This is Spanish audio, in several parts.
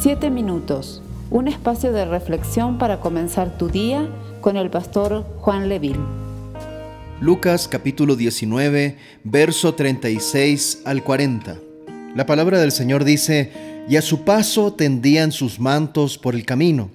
Siete minutos, un espacio de reflexión para comenzar tu día con el pastor Juan Leville. Lucas capítulo 19, verso 36 al 40. La palabra del Señor dice, y a su paso tendían sus mantos por el camino.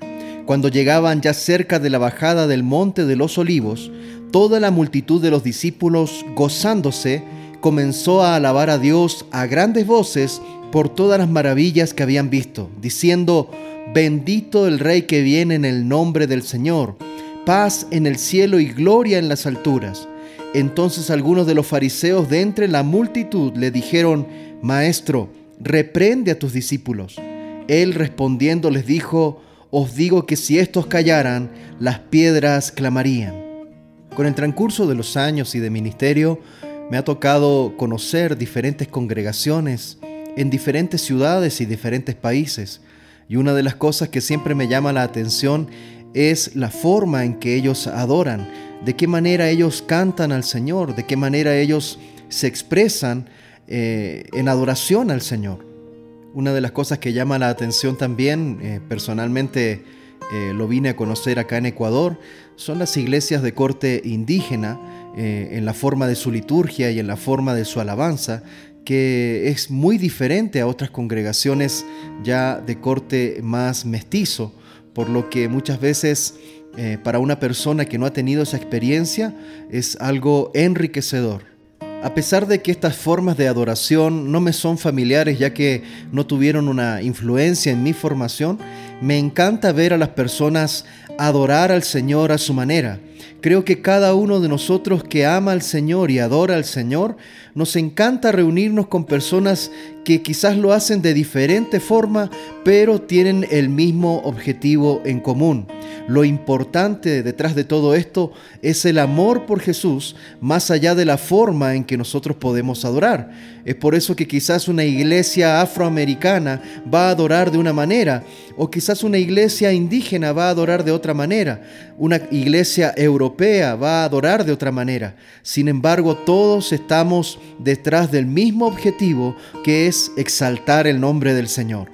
Cuando llegaban ya cerca de la bajada del monte de los olivos, toda la multitud de los discípulos, gozándose, comenzó a alabar a Dios a grandes voces por todas las maravillas que habían visto, diciendo, bendito el Rey que viene en el nombre del Señor, paz en el cielo y gloria en las alturas. Entonces algunos de los fariseos de entre la multitud le dijeron, Maestro, reprende a tus discípulos. Él respondiendo les dijo, Os digo que si estos callaran, las piedras clamarían. Con el transcurso de los años y de ministerio, me ha tocado conocer diferentes congregaciones, en diferentes ciudades y diferentes países. Y una de las cosas que siempre me llama la atención es la forma en que ellos adoran, de qué manera ellos cantan al Señor, de qué manera ellos se expresan eh, en adoración al Señor. Una de las cosas que llama la atención también, eh, personalmente eh, lo vine a conocer acá en Ecuador, son las iglesias de corte indígena, en la forma de su liturgia y en la forma de su alabanza, que es muy diferente a otras congregaciones ya de corte más mestizo, por lo que muchas veces eh, para una persona que no ha tenido esa experiencia es algo enriquecedor. A pesar de que estas formas de adoración no me son familiares ya que no tuvieron una influencia en mi formación, me encanta ver a las personas adorar al Señor a su manera. Creo que cada uno de nosotros que ama al Señor y adora al Señor, nos encanta reunirnos con personas que quizás lo hacen de diferente forma, pero tienen el mismo objetivo en común. Lo importante detrás de todo esto es el amor por Jesús, más allá de la forma en que nosotros podemos adorar. Es por eso que quizás una iglesia afroamericana va a adorar de una manera, o quizás una iglesia indígena va a adorar de otra manera, una iglesia europea va a adorar de otra manera. Sin embargo, todos estamos detrás del mismo objetivo que es exaltar el nombre del Señor.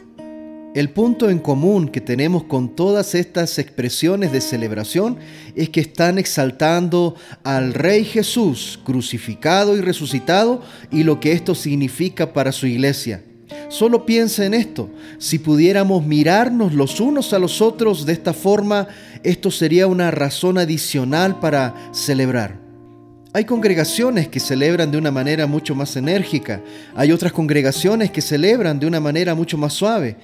El punto en común que tenemos con todas estas expresiones de celebración es que están exaltando al Rey Jesús crucificado y resucitado y lo que esto significa para su iglesia. Solo piensa en esto, si pudiéramos mirarnos los unos a los otros de esta forma, esto sería una razón adicional para celebrar. Hay congregaciones que celebran de una manera mucho más enérgica, hay otras congregaciones que celebran de una manera mucho más suave.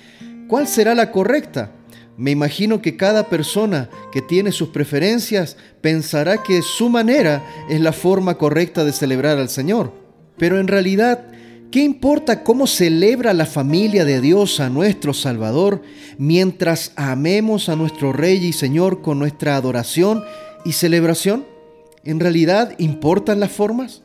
¿Cuál será la correcta? Me imagino que cada persona que tiene sus preferencias pensará que su manera es la forma correcta de celebrar al Señor. Pero en realidad, ¿qué importa cómo celebra la familia de Dios a nuestro Salvador mientras amemos a nuestro Rey y Señor con nuestra adoración y celebración? ¿En realidad importan las formas?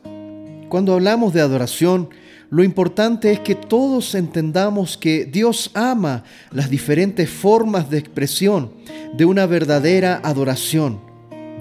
Cuando hablamos de adoración, lo importante es que todos entendamos que Dios ama las diferentes formas de expresión de una verdadera adoración.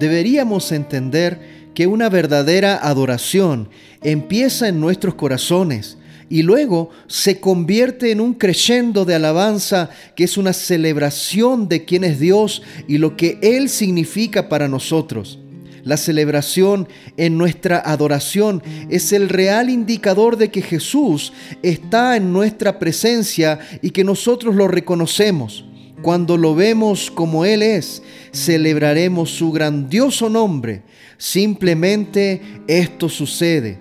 Deberíamos entender que una verdadera adoración empieza en nuestros corazones y luego se convierte en un creyendo de alabanza que es una celebración de quién es Dios y lo que Él significa para nosotros. La celebración en nuestra adoración es el real indicador de que Jesús está en nuestra presencia y que nosotros lo reconocemos. Cuando lo vemos como Él es, celebraremos su grandioso nombre. Simplemente esto sucede.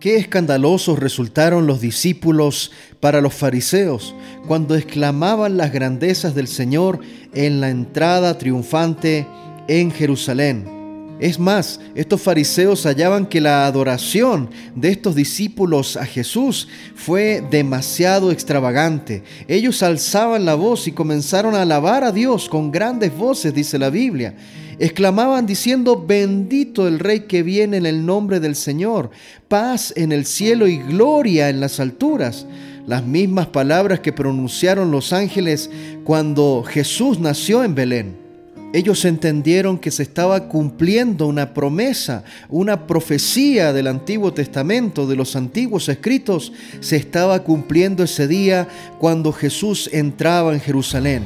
Qué escandalosos resultaron los discípulos para los fariseos cuando exclamaban las grandezas del Señor en la entrada triunfante en Jerusalén. Es más, estos fariseos hallaban que la adoración de estos discípulos a Jesús fue demasiado extravagante. Ellos alzaban la voz y comenzaron a alabar a Dios con grandes voces, dice la Biblia. Exclamaban diciendo, bendito el Rey que viene en el nombre del Señor, paz en el cielo y gloria en las alturas. Las mismas palabras que pronunciaron los ángeles cuando Jesús nació en Belén. Ellos entendieron que se estaba cumpliendo una promesa, una profecía del Antiguo Testamento, de los antiguos escritos, se estaba cumpliendo ese día cuando Jesús entraba en Jerusalén.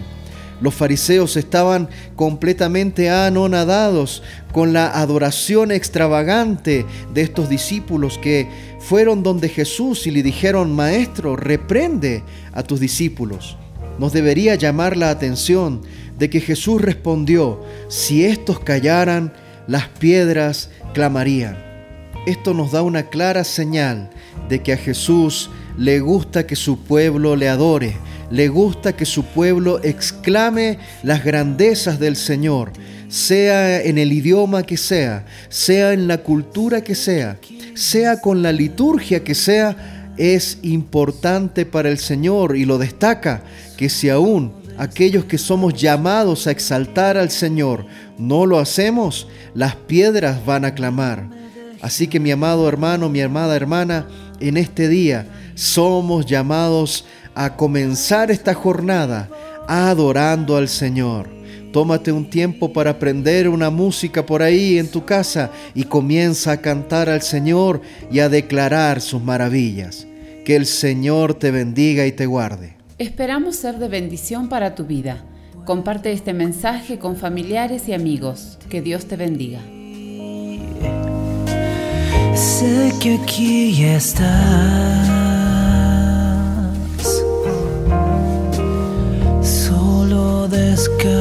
Los fariseos estaban completamente anonadados con la adoración extravagante de estos discípulos que fueron donde Jesús y le dijeron, Maestro, reprende a tus discípulos. Nos debería llamar la atención de que Jesús respondió, si estos callaran, las piedras clamarían. Esto nos da una clara señal de que a Jesús le gusta que su pueblo le adore, le gusta que su pueblo exclame las grandezas del Señor, sea en el idioma que sea, sea en la cultura que sea, sea con la liturgia que sea, es importante para el Señor y lo destaca que si aún aquellos que somos llamados a exaltar al Señor, no lo hacemos, las piedras van a clamar. Así que mi amado hermano, mi amada hermana, en este día somos llamados a comenzar esta jornada adorando al Señor. Tómate un tiempo para aprender una música por ahí en tu casa y comienza a cantar al Señor y a declarar sus maravillas. Que el Señor te bendiga y te guarde. Esperamos ser de bendición para tu vida. Comparte este mensaje con familiares y amigos. Que Dios te bendiga. Sé que aquí estás. Solo descansa.